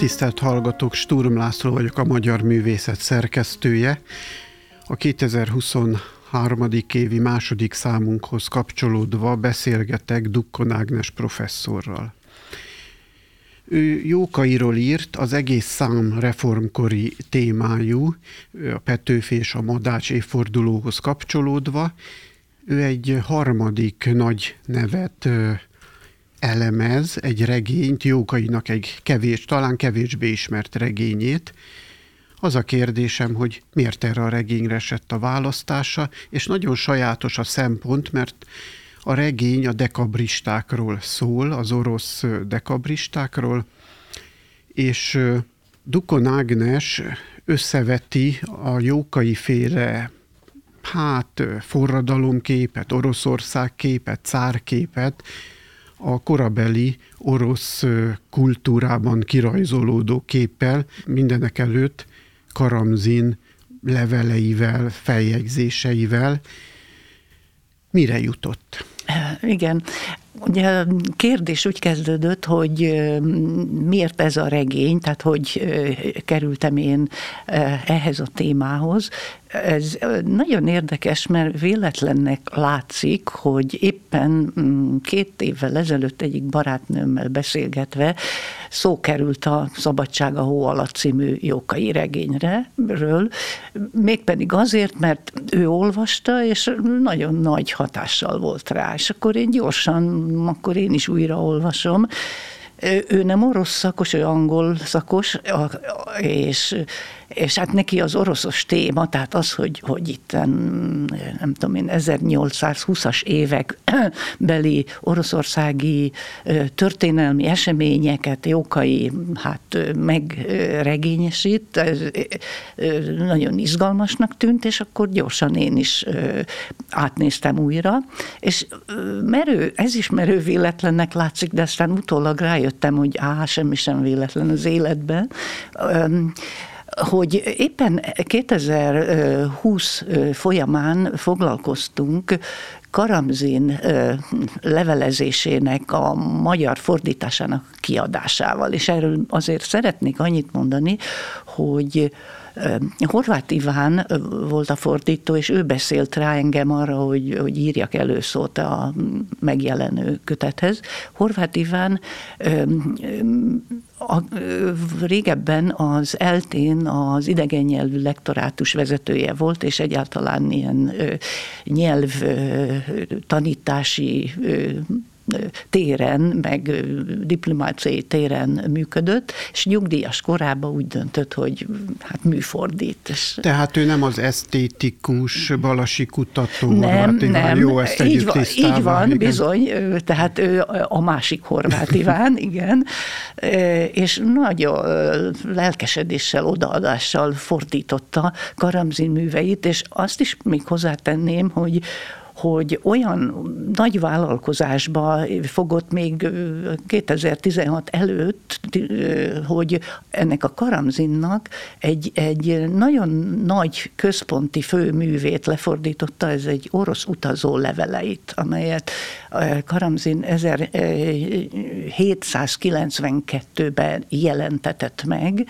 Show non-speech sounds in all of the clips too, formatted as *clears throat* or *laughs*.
Tisztelt hallgatók, Sturm László vagyok, a Magyar Művészet szerkesztője. A 2023. évi második számunkhoz kapcsolódva beszélgetek Dukkon Ágnes professzorral. Ő Jókairól írt, az egész szám reformkori témájú, a Petőfi és a Madács évfordulóhoz kapcsolódva. Ő egy harmadik nagy nevet elemez egy regényt, Jókainak egy kevés, talán kevésbé ismert regényét. Az a kérdésem, hogy miért erre a regényre esett a választása, és nagyon sajátos a szempont, mert a regény a dekabristákról szól, az orosz dekabristákról, és Dukon Ágnes összeveti a jókai féle hát forradalomképet, Oroszország képet, cárképet, a korabeli orosz kultúrában kirajzolódó képpel, mindenek előtt Karamzin leveleivel, feljegyzéseivel. Mire jutott? Igen, Ugye a kérdés úgy kezdődött, hogy miért ez a regény, tehát hogy kerültem én ehhez a témához. Ez nagyon érdekes, mert véletlennek látszik, hogy éppen mm, két évvel ezelőtt egyik barátnőmmel beszélgetve szó került a Szabadság a hó alatt című Jókai regényről, mégpedig azért, mert ő olvasta, és nagyon nagy hatással volt rá, és akkor én gyorsan akkor én is újra olvasom. Ő nem orosz szakos, ő angol szakos, és és hát neki az oroszos téma, tehát az, hogy, hogy itt nem tudom én, 1820-as évek *clears throat* beli oroszországi történelmi eseményeket Jókai hát megregényesít, nagyon izgalmasnak tűnt, és akkor gyorsan én is átnéztem újra, és merő, ez is merő véletlennek látszik, de aztán utólag rájöttem, hogy á, semmi sem véletlen az életben hogy éppen 2020 folyamán foglalkoztunk Karamzin levelezésének a magyar fordításának kiadásával, és erről azért szeretnék annyit mondani, hogy Horváth Iván volt a fordító, és ő beszélt rá engem arra, hogy, hogy írjak előszót a megjelenő kötethez. Horváth Iván a, régebben az eltén az idegen nyelvű lektorátus vezetője volt, és egyáltalán ilyen nyelv tanítási téren, meg diplomáciai téren működött, és nyugdíjas korában úgy döntött, hogy hát műfordít. És Tehát ő nem az esztétikus balasi kutató nem, nem, jó, ezt így van, így van igen. bizony, tehát ő a másik Horváth Iván, *laughs* igen, és nagyon lelkesedéssel, odaadással fordította Karamzin műveit, és azt is még hozzátenném, hogy hogy olyan nagy vállalkozásba fogott még 2016 előtt, hogy ennek a Karamzinnak egy, egy nagyon nagy központi főművét lefordította, ez egy orosz utazó leveleit, amelyet Karamzin 1792-ben jelentetett meg,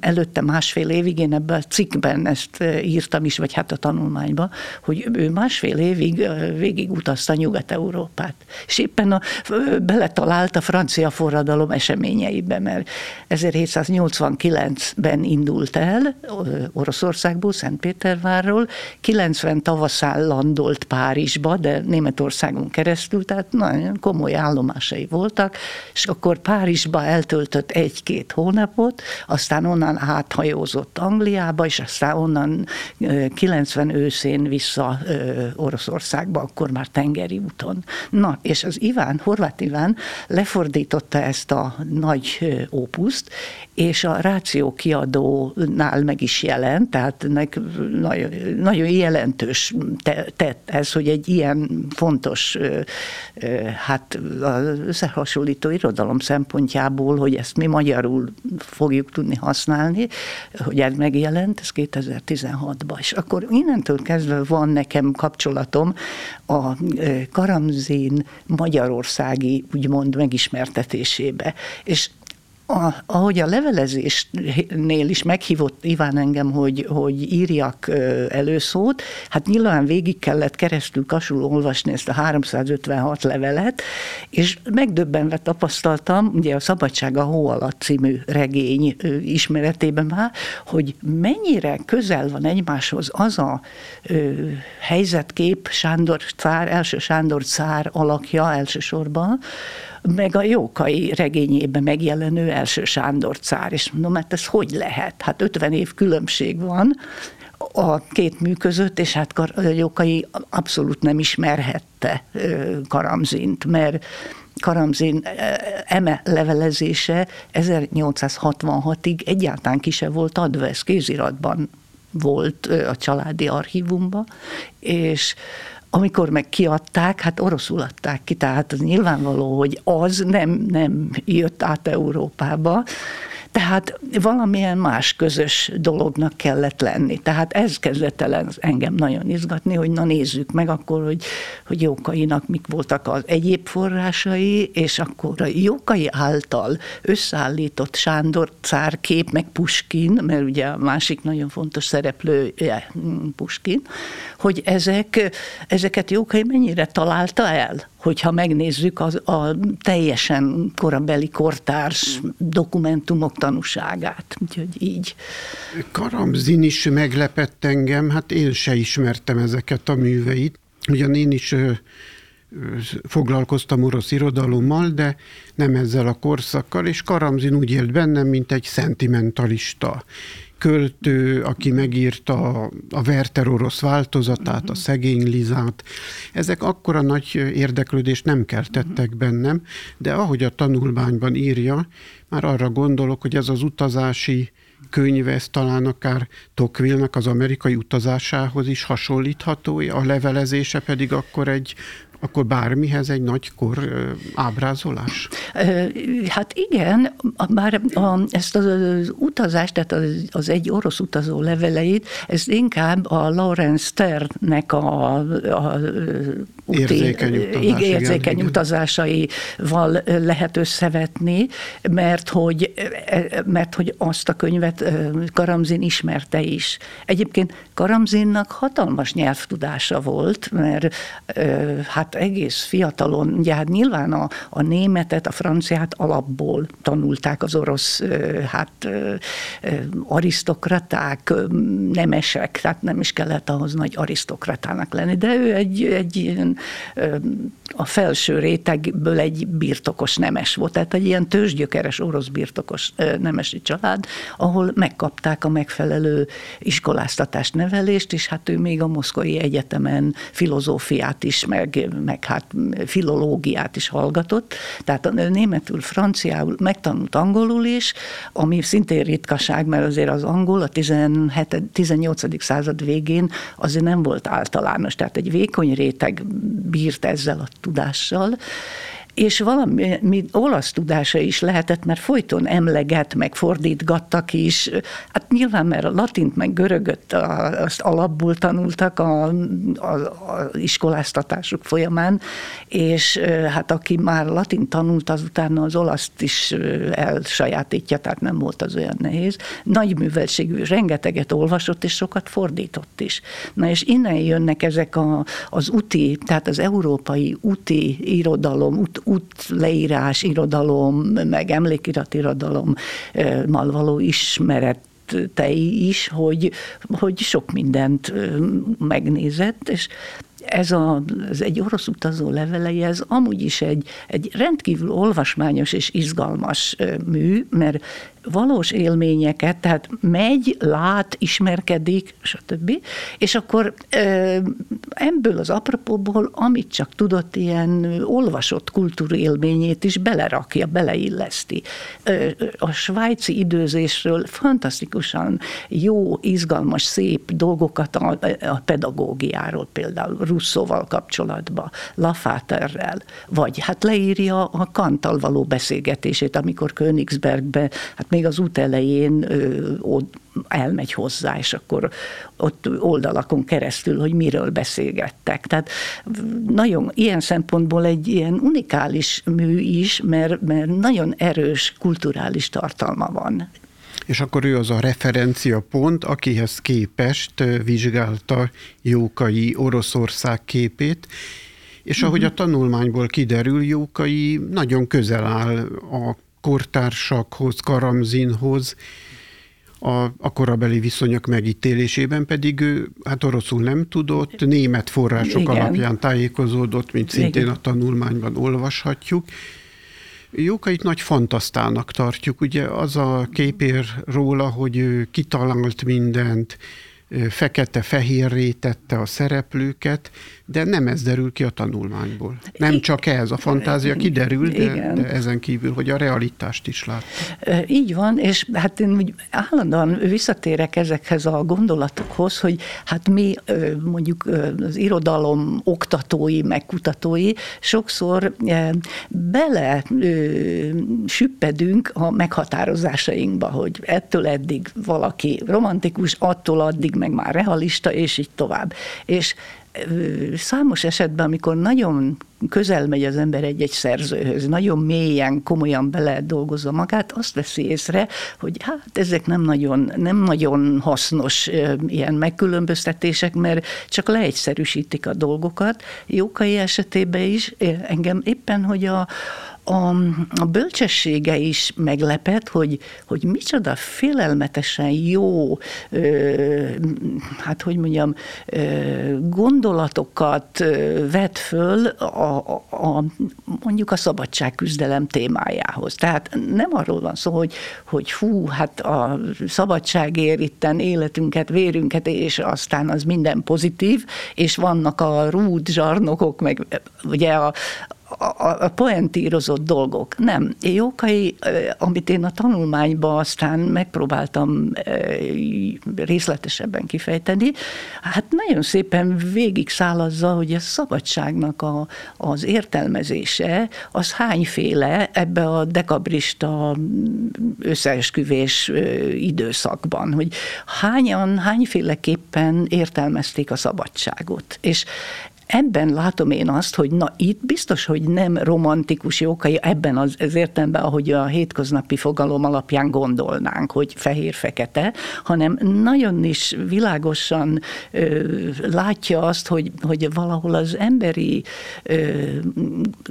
előtte másfél évig, én ebben a cikkben ezt írtam is, vagy hát a tanulmányban, hogy ő másfél évig végig utazta Nyugat-Európát. És éppen a, beletalált a francia forradalom eseményeibe, mert 1789-ben indult el Oroszországból, Szentpétervárról, 90 tavaszán landolt Párizsba, de Németországon keresztül, tehát nagyon komoly állomásai voltak, és akkor Párizsba eltöltött egy-két hónapot, azt aztán onnan áthajózott Angliába, és aztán onnan 90 őszén vissza Oroszországba, akkor már tengeri úton. Na, és az Iván, Horváth Iván lefordította ezt a nagy ópuszt, és a Ráció kiadónál meg is jelent, tehát nagyon, nagyon jelentős tett ez, hogy egy ilyen fontos, hát az összehasonlító irodalom szempontjából, hogy ezt mi magyarul fogjuk tudni használni, hogy ez megjelent, ez 2016-ban. És akkor innentől kezdve van nekem kapcsolatom a Karamzin magyarországi, úgymond megismertetésébe. És a, ahogy a levelezésnél is meghívott Iván engem, hogy, hogy írjak előszót, hát nyilván végig kellett keresztül kasul olvasni ezt a 356 levelet, és megdöbbenve tapasztaltam, ugye a Szabadság a hó alatt című regény ismeretében már, hogy mennyire közel van egymáshoz az a ö, helyzetkép Sándor cár, első Sándor cár alakja elsősorban, meg a Jókai regényében megjelenő első Sándor cár, és mondom, hát ez hogy lehet? Hát 50 év különbség van, a két mű között, és hát Jókai abszolút nem ismerhette Karamzint, mert Karamzin eme levelezése 1866-ig egyáltalán ki se volt adva, ez kéziratban volt a családi archívumban, és amikor meg kiadták, hát oroszul adták ki, tehát az nyilvánvaló, hogy az nem, nem jött át Európába, tehát valamilyen más közös dolognak kellett lenni. Tehát ez kezdett el engem nagyon izgatni, hogy na nézzük meg akkor, hogy, hogy Jókainak mik voltak az egyéb forrásai, és akkor a Jókai által összeállított Sándor cárkép, meg Puskin, mert ugye a másik nagyon fontos szereplője Puskin, hogy ezek, ezeket Jókai mennyire találta el? Hogyha megnézzük az, a teljesen korabeli kortárs dokumentumok tanúságát. Úgyhogy így. Karamzin is meglepett engem, hát én se ismertem ezeket a műveit. Ugyan én is foglalkoztam orosz irodalommal, de nem ezzel a korszakkal, és Karamzin úgy élt bennem, mint egy szentimentalista költő, aki megírta a Werther orosz változatát, a Szegény Lizát. Ezek akkora nagy érdeklődést nem keltettek bennem, de ahogy a tanulmányban írja, már arra gondolok, hogy ez az utazási könyve, ez talán akár Tocqueville-nak az amerikai utazásához is hasonlítható, a levelezése pedig akkor egy akkor bármihez egy nagykor ábrázolás? Hát igen, bár a, ezt az, az utazást, tehát az, az egy orosz utazó leveleit, ez inkább a Lawrence Sternnek a, a úti, érzékeny, utazás, érzékeny igen, utazásaival lehet összevetni, mert hogy, mert hogy azt a könyvet Karamzin ismerte is. Egyébként Karamzinnak hatalmas nyelvtudása volt, mert hát hát egész fiatalon, ugye hát nyilván a, a németet, a franciát alapból tanulták az orosz hát arisztokraták, nemesek, tehát nem is kellett ahhoz nagy arisztokratának lenni, de ő egy, egy a felső rétegből egy birtokos nemes volt, tehát egy ilyen tőzsgyökeres orosz birtokos nemesi család, ahol megkapták a megfelelő iskoláztatást, nevelést, és hát ő még a Moszkvai Egyetemen filozófiát is, meg, meg hát filológiát is hallgatott, tehát a németül, franciául megtanult angolul is, ami szintén ritkaság, mert azért az angol a 17, 18. század végén azért nem volt általános, tehát egy vékony réteg bírt ezzel a tudással, és valami mi, olasz tudása is lehetett, mert folyton emleget, meg fordítgattak is. Hát nyilván, mert a latint, meg görögöt azt alapból tanultak a, a, a iskoláztatásuk folyamán, és hát aki már latin tanult, azután az olaszt is elsajátítja, tehát nem volt az olyan nehéz. Nagy műveltségű, rengeteget olvasott, és sokat fordított is. Na és innen jönnek ezek a, az úti, tehát az európai úti irodalom, út, útleírás, irodalom, meg emlékiratirodalommal való ismeret tei is, hogy, hogy sok mindent megnézett, és ez a, az egy orosz utazó levelei, ez amúgy is egy, egy rendkívül olvasmányos és izgalmas mű, mert valós élményeket, tehát megy, lát, ismerkedik, stb. És akkor ebből az apropóból, amit csak tudott, ilyen olvasott kultúrélményét is belerakja, beleilleszti. A svájci időzésről fantasztikusan jó, izgalmas, szép dolgokat a, a pedagógiáról, például Russzóval kapcsolatba, Lafaterrel, vagy hát leírja a Kantal való beszélgetését, amikor Königsbergbe, hát még az út elején ö, elmegy hozzá, és akkor ott oldalakon keresztül, hogy miről beszélgettek. Tehát nagyon ilyen szempontból egy ilyen unikális mű is, mert, mert nagyon erős kulturális tartalma van és akkor ő az a referencia pont, akihez képest vizsgálta Jókai Oroszország képét, és ahogy a tanulmányból kiderül, Jókai nagyon közel áll a kortársakhoz, Karamzinhoz, a, a korabeli viszonyok megítélésében pedig ő hát oroszul nem tudott, német források Igen. alapján tájékozódott, mint szintén Igen. a tanulmányban olvashatjuk, Jókait nagy fantasztának tartjuk. Ugye az a képér róla, hogy ő kitalált mindent, fekete-fehérré tette a szereplőket, de nem ez derül ki a tanulmányból. Nem csak ez, a fantázia kiderül, de, de ezen kívül, hogy a realitást is lát. Így van, és hát én úgy állandóan visszatérek ezekhez a gondolatokhoz, hogy hát mi mondjuk az irodalom oktatói, megkutatói sokszor bele süppedünk a meghatározásainkba, hogy ettől eddig valaki romantikus, attól addig meg már realista, és így tovább. És számos esetben, amikor nagyon közel megy az ember egy-egy szerzőhöz, nagyon mélyen, komolyan bele dolgozza magát, azt veszi észre, hogy hát ezek nem nagyon, nem nagyon hasznos ilyen megkülönböztetések, mert csak leegyszerűsítik a dolgokat. Jókai esetében is engem éppen, hogy a, a, a bölcsessége is meglepett, hogy, hogy micsoda félelmetesen jó, ö, hát hogy mondjam, ö, gondolatokat vet föl a, a, a, mondjuk a szabadságküzdelem témájához. Tehát nem arról van szó, hogy, hogy hú, hát a szabadságért itten életünket, vérünket, és aztán az minden pozitív, és vannak a rúd zsarnokok, meg ugye a, a, a poentírozott dolgok. Nem. Jókai, amit én a tanulmányban aztán megpróbáltam részletesebben kifejteni, hát nagyon szépen végig szálazza, hogy a szabadságnak a, az értelmezése, az hányféle ebbe a dekabrista összeesküvés időszakban, hogy hányan, hányféleképpen értelmezték a szabadságot. És Ebben látom én azt, hogy na itt biztos, hogy nem romantikus jókai ebben az, az értelemben, ahogy a hétköznapi fogalom alapján gondolnánk, hogy fehér-fekete, hanem nagyon is világosan ö, látja azt, hogy, hogy valahol az emberi ö,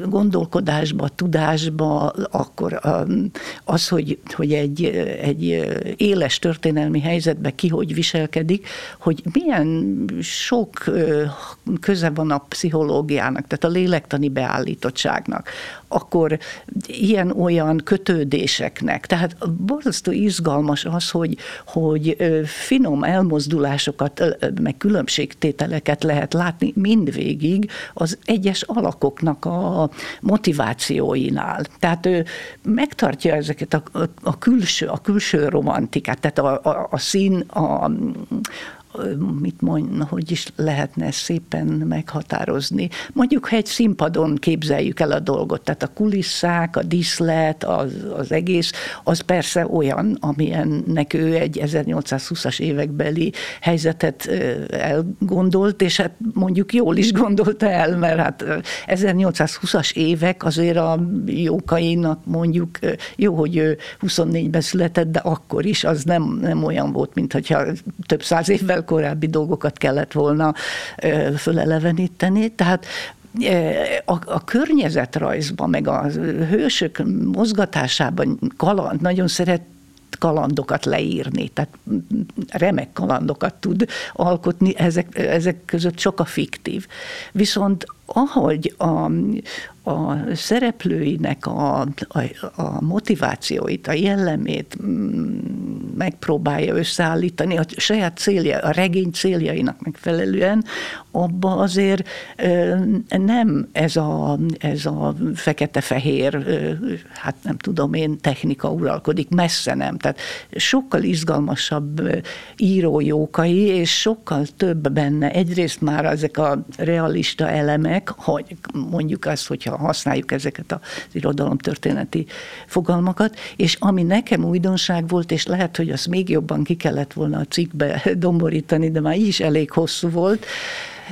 gondolkodásba, tudásba, akkor az, hogy, hogy egy, egy éles történelmi helyzetbe ki hogy viselkedik, hogy milyen sok köze van a pszichológiának, tehát a lélektani beállítottságnak, akkor ilyen-olyan kötődéseknek. Tehát borzasztó izgalmas az, hogy, hogy finom elmozdulásokat, meg különbségtételeket lehet látni mindvégig az egyes alakoknak a motivációinál. Tehát ő megtartja ezeket a, a külső, a külső romantikát, tehát a, a, a szín, a, mit mond, hogy is lehetne szépen meghatározni. Mondjuk, ha egy színpadon képzeljük el a dolgot, tehát a kulisszák, a diszlet, az, az egész, az persze olyan, amilyennek ő egy 1820-as évekbeli helyzetet elgondolt, és hát mondjuk jól is gondolta el, mert hát 1820-as évek azért a jókainak mondjuk, jó, hogy ő 24-ben született, de akkor is az nem, nem olyan volt, mint hogyha több száz évvel korábbi dolgokat kellett volna föleleveníteni. Tehát a, a környezetrajzban, meg a hősök mozgatásában kaland, nagyon szeret kalandokat leírni, tehát remek kalandokat tud alkotni, ezek, ezek között sok a fiktív. Viszont ahogy a, a szereplőinek a, a, a motivációit, a jellemét mm, megpróbálja összeállítani a saját célja, a regény céljainak megfelelően, abba azért nem ez a, ez a fekete-fehér, hát nem tudom én, technika uralkodik, messze nem. Tehát sokkal izgalmasabb írójókai, és sokkal több benne. Egyrészt már ezek a realista elemek, hogy mondjuk azt, hogyha használjuk ezeket az irodalomtörténeti fogalmakat, és ami nekem újdonság volt, és lehet, hogy azt még jobban ki kellett volna a cikkbe *laughs* domborítani, de már így is elég hosszú volt,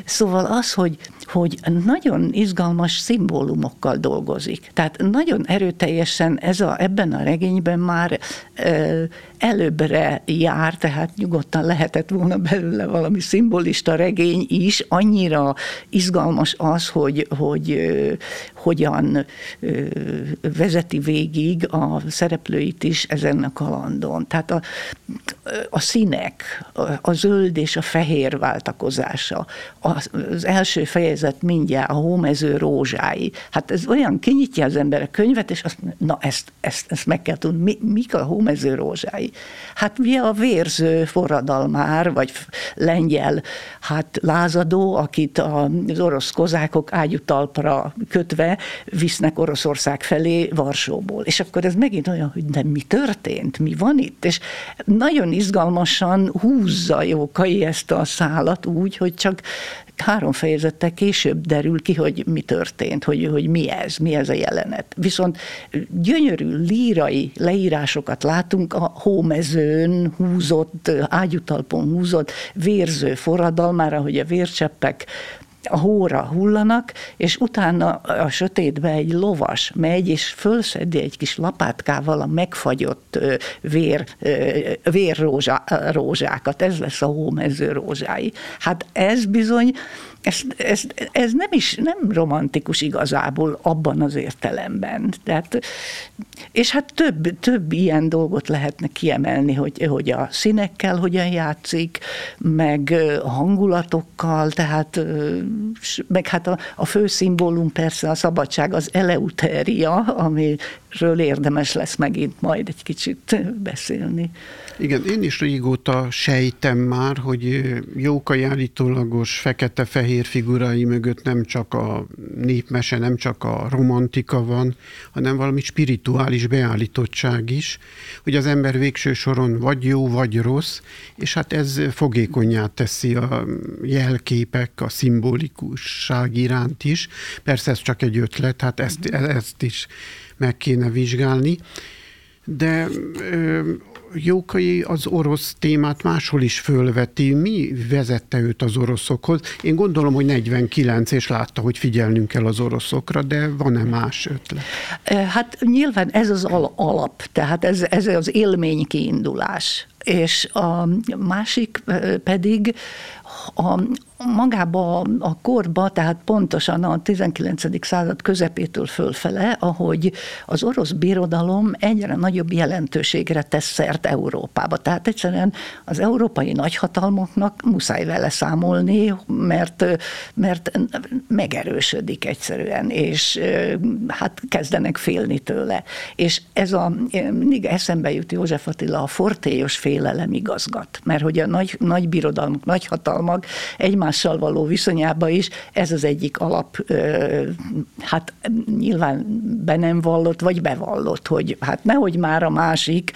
Szóval az, hogy, hogy nagyon izgalmas szimbólumokkal dolgozik. Tehát nagyon erőteljesen ez a, ebben a regényben már ö, előbbre jár, tehát nyugodtan lehetett volna belőle valami szimbolista regény is, annyira izgalmas az, hogy, hogy ö, hogyan ö, vezeti végig a szereplőit is ezen a kalandon. Tehát a, a színek, a zöld és a fehér váltakozása, az első fejezet mindjárt a hómező rózsái. Hát ez olyan kinyitja az ember a könyvet, és azt mondja, na ezt, ezt, ezt meg kell tudni. Mi, mik a hómező rózsái? Hát mi a vérző forradalmár, vagy lengyel hát lázadó, akit az orosz kozákok ágyutalpra kötve visznek Oroszország felé Varsóból. És akkor ez megint olyan, hogy de mi történt, mi van itt? És nagyon izgalmasan húzza Jókai ezt a szálat úgy, hogy csak három fejezettel később derül ki, hogy mi történt, hogy, hogy mi ez, mi ez a jelenet. Viszont gyönyörű lírai leírásokat látunk a hómezőn húzott, ágyutalpon húzott vérző forradalmára, hogy a vércseppek a hóra hullanak, és utána a sötétbe egy lovas megy, és fölszedi egy kis lapátkával a megfagyott vér, vérrózsákat. Ez lesz a hómező rózsái. Hát ez bizony ez, ez, ez nem is nem romantikus igazából abban az értelemben. Tehát, és hát több, több ilyen dolgot lehetne kiemelni, hogy, hogy a színekkel hogyan játszik, meg a hangulatokkal, tehát meg hát a, a fő szimbólum persze a szabadság, az eleuteria, amiről érdemes lesz megint majd egy kicsit beszélni. Igen, én is régóta sejtem már, hogy Jókai állítólagos fekete-fehér figurai mögött nem csak a népmese, nem csak a romantika van, hanem valami spirituális beállítottság is, hogy az ember végső soron vagy jó, vagy rossz, és hát ez fogékonyá teszi a jelképek, a szimbolikusság iránt is. Persze ez csak egy ötlet, hát ezt, ezt is meg kéne vizsgálni. De ö, Jókai az orosz témát máshol is fölveti. Mi vezette őt az oroszokhoz? Én gondolom, hogy 49, és látta, hogy figyelnünk kell az oroszokra, de van-e más ötlet? Hát nyilván ez az alap, tehát ez, ez az élmény kiindulás. És a másik pedig a, magába a korba, tehát pontosan a 19. század közepétől fölfele, ahogy az orosz birodalom egyre nagyobb jelentőségre tesz szert Európába. Tehát egyszerűen az európai nagyhatalmaknak muszáj vele számolni, mert, mert megerősödik egyszerűen, és hát kezdenek félni tőle. És ez a, mindig eszembe jut József Attila, a fortélyos félelem igazgat, mert hogy a nagy, nagy birodalmak, nagy hatalmak egymás egymással való viszonyába is, ez az egyik alap, hát nyilván be nem vallott, vagy bevallott, hogy hát nehogy már a másik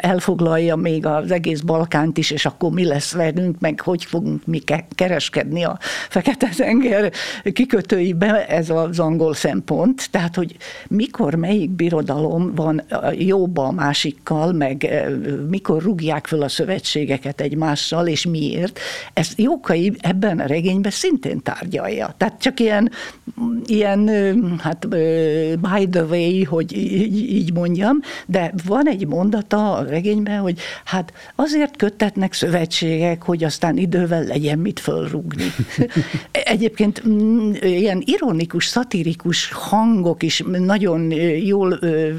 elfoglalja még az egész Balkánt is, és akkor mi lesz velünk, meg hogy fogunk mi kereskedni a Fekete-tenger kikötőibe, ez az angol szempont. Tehát, hogy mikor melyik birodalom van jóba a másikkal, meg mikor rúgják föl a szövetségeket egymással, és miért. Ez Jókai ebben ebben a regényben szintén tárgyalja. Tehát csak ilyen, ilyen hát by the way, hogy így, így mondjam, de van egy mondata a regényben, hogy hát azért köttetnek szövetségek, hogy aztán idővel legyen mit fölrúgni. *laughs* Egyébként mm, ilyen ironikus, szatirikus hangok is nagyon jól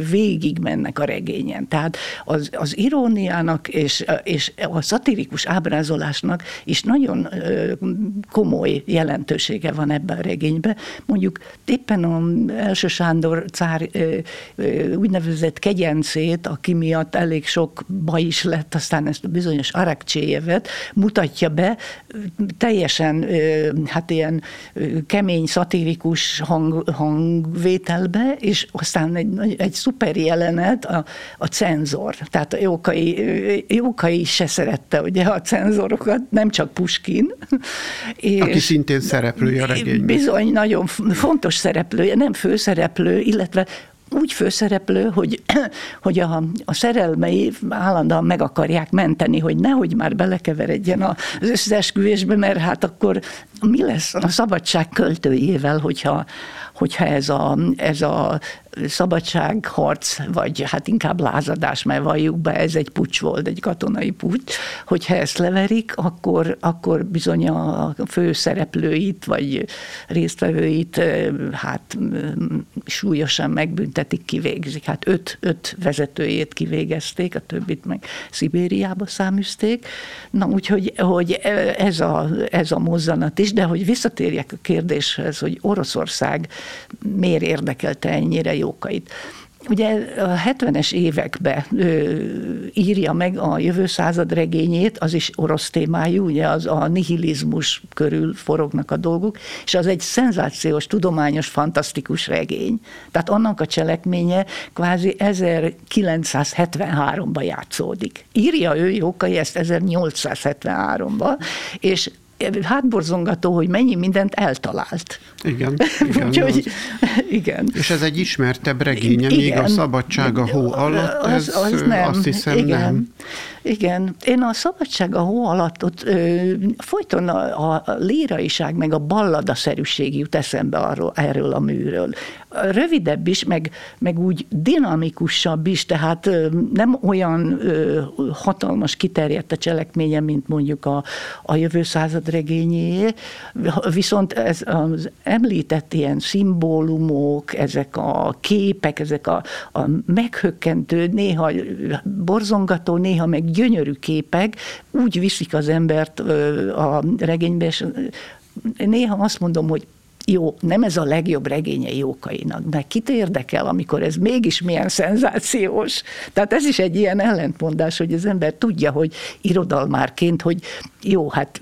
végig mennek a regényen. Tehát az, az iróniának és, és a szatirikus ábrázolásnak is nagyon nagyon komoly jelentősége van ebben a regényben. Mondjuk éppen a első Sándor cár úgynevezett kegyencét, aki miatt elég sok baj is lett, aztán ezt a bizonyos Arakcséjevet mutatja be, teljesen hát ilyen kemény, szatirikus hang, hangvételbe, és aztán egy, egy szuper jelenet a, a cenzor. Tehát a Jókai, Jókai se szerette ugye a cenzorokat, nem csak Puskin. És Aki szintén szereplője a regényben. Bizony, nagyon fontos szereplője, nem főszereplő, illetve úgy főszereplő, hogy, *clears throat* hogy a, a szerelmei állandóan meg akarják menteni, hogy nehogy már belekeveredjen az összeesküvésbe, mert hát akkor mi lesz a szabadság költőjével, hogyha, hogyha ez a, ez a szabadságharc, vagy hát inkább lázadás, mert valljuk be, ez egy pucs volt, egy katonai pucs, hogyha ezt leverik, akkor, akkor bizony a főszereplőit, vagy résztvevőit hát súlyosan megbüntetik, kivégzik. Hát öt, öt vezetőjét kivégezték, a többit meg Szibériába száműzték. Na úgyhogy hogy ez, a, ez a mozzanat is, de hogy visszatérjek a kérdéshez, hogy Oroszország miért érdekelte ennyire jókait. Ugye a 70-es években ö, írja meg a jövő század regényét, az is orosz témájú, ugye az a nihilizmus körül forognak a dolgok, és az egy szenzációs, tudományos, fantasztikus regény. Tehát annak a cselekménye kvázi 1973-ban játszódik. Írja ő Jókai ezt 1873-ban, és hátborzongató, hogy mennyi mindent eltalált. Igen. *laughs* igen, Úgyhogy, igen. És ez egy ismertebb regénye, igen. még a Szabadság a hó alatt, ez az, az nem. azt hiszem igen. nem. Igen, én a Szabadság a hó alatt ott ö, folyton a, a líraiság meg a balladaszerűség jut eszembe arról, erről a műről. Rövidebb is, meg, meg úgy dinamikusabb is, tehát ö, nem olyan ö, hatalmas kiterjedt a cselekménye, mint mondjuk a, a jövő század regényé, viszont ez az említett ilyen szimbólumok, ezek a képek, ezek a, a meghökkentő, néha borzongató, néha meg gyönyörű képek úgy viszik az embert a regénybe, és néha azt mondom, hogy jó, nem ez a legjobb regénye Jókainak, de kit érdekel, amikor ez mégis milyen szenzációs. Tehát ez is egy ilyen ellentmondás, hogy az ember tudja, hogy irodalmárként, hogy jó, hát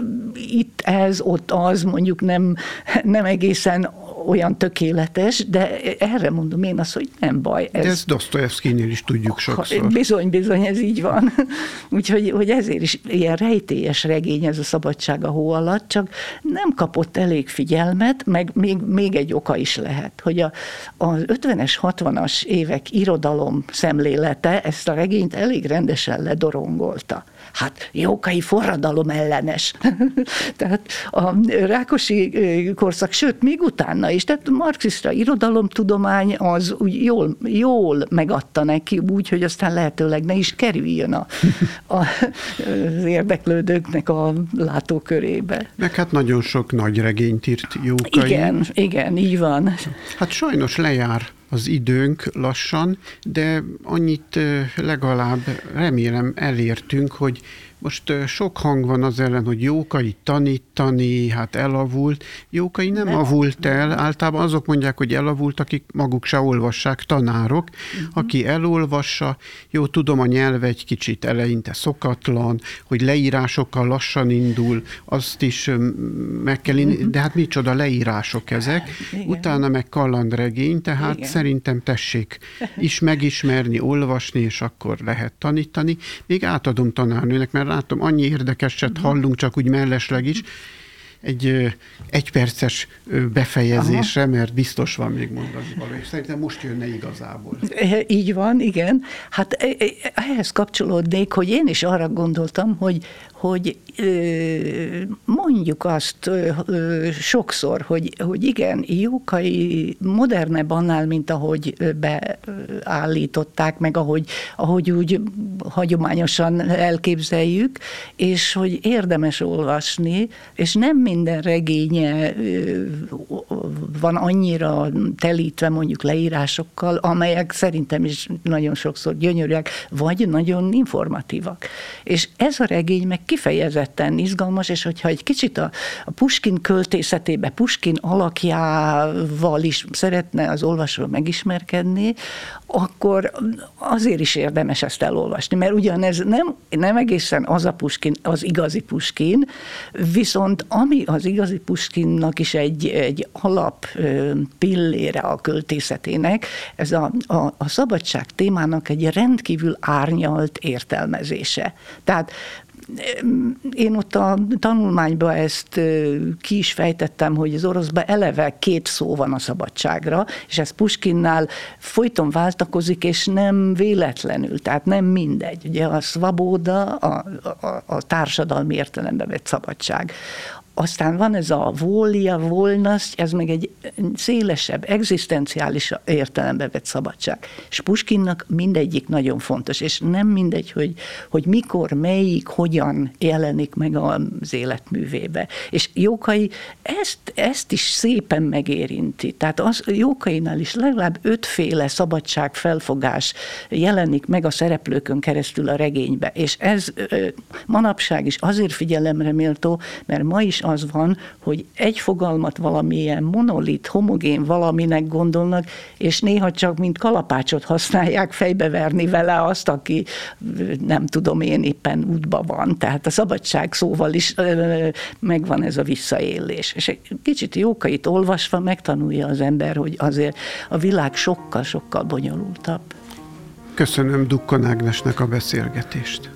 itt ez, ott az, mondjuk nem, nem egészen olyan tökéletes, de erre mondom én azt, hogy nem baj. Ez, de ezt Dostoyevsky-nél is tudjuk sokszor. Bizony, bizony, ez így van. *laughs* Úgyhogy hogy ezért is ilyen rejtélyes regény ez a szabadság a hó alatt, csak nem kapott elég figyelmet, meg még, még egy oka is lehet, hogy a, az 50-es, 60-as évek irodalom szemlélete ezt a regényt elég rendesen ledorongolta hát jókai forradalom ellenes. *laughs* tehát a Rákosi korszak, sőt, még utána is, tehát marxista irodalomtudomány az úgy jól, jól megadta neki úgy, hogy aztán lehetőleg ne is kerüljön a, a, az érdeklődőknek a látókörébe. Meg hát nagyon sok nagy regényt írt Jókai. Igen, igen, így van. Hát sajnos lejár az időnk lassan, de annyit legalább remélem elértünk, hogy most sok hang van az ellen, hogy Jókai tanítani, hát elavult. Jókai nem, nem avult el, általában azok mondják, hogy elavult, akik maguk se olvassák, tanárok. Uh-huh. Aki elolvassa, jó, tudom, a nyelv egy kicsit eleinte szokatlan, hogy leírásokkal lassan indul, azt is meg kell, uh-huh. de hát micsoda leírások ezek. Igen. Utána meg kalandregény, tehát Igen. szerintem tessék *laughs* is megismerni, olvasni, és akkor lehet tanítani. Még átadom tanárnőnek, mert látom, annyi érdekeset uh-huh. hallunk, csak úgy mellesleg is. Egy egyperces befejezésre, Aha. mert biztos van még mondani való, és szerintem most jönne igazából. Így van, igen. Hát e, e, ehhez kapcsolódnék, hogy én is arra gondoltam, hogy, hogy mondjuk azt sokszor, hogy, hogy igen, Jókai modernebb annál, mint ahogy beállították, meg ahogy, ahogy úgy hagyományosan elképzeljük, és hogy érdemes olvasni, és nem minden regénye van annyira telítve mondjuk leírásokkal, amelyek szerintem is nagyon sokszor gyönyörűek, vagy nagyon informatívak. És ez a regény meg kifejezetten izgalmas, és hogyha egy kicsit a, a Puskin költészetébe, Puskin alakjával is szeretne az olvasó megismerkedni, akkor azért is érdemes ezt elolvasni, mert ugyanez nem, nem egészen az a Puskin, az igazi Puskin, viszont ami az igazi Puskinnak is egy, egy alap pillére a költészetének, ez a, a, a szabadság témának egy rendkívül árnyalt értelmezése. Tehát én ott a tanulmányban ezt ki is fejtettem, hogy az oroszban eleve két szó van a szabadságra, és ez Puskinnál folyton váltakozik, és nem véletlenül, tehát nem mindegy. Ugye a szvabóda a, a, a társadalmi értelembe vett szabadság. Aztán van ez a volia, volnasz, ez meg egy szélesebb, egzisztenciális értelembe vett szabadság. És Puskinnak mindegyik nagyon fontos, és nem mindegy, hogy, hogy mikor, melyik, hogyan jelenik meg az életművébe. És Jókai ezt, ezt is szépen megérinti. Tehát az Jókainál is legalább ötféle szabadság felfogás jelenik meg a szereplőkön keresztül a regénybe. És ez manapság is azért figyelemre méltó, mert ma is az van, hogy egy fogalmat valamilyen monolit, homogén valaminek gondolnak, és néha csak mint kalapácsot használják fejbeverni vele azt, aki nem tudom én éppen útba van. Tehát a szabadság szóval is megvan ez a visszaélés. És egy kicsit jókait olvasva megtanulja az ember, hogy azért a világ sokkal-sokkal bonyolultabb. Köszönöm Dukkan Ágnesnek a beszélgetést.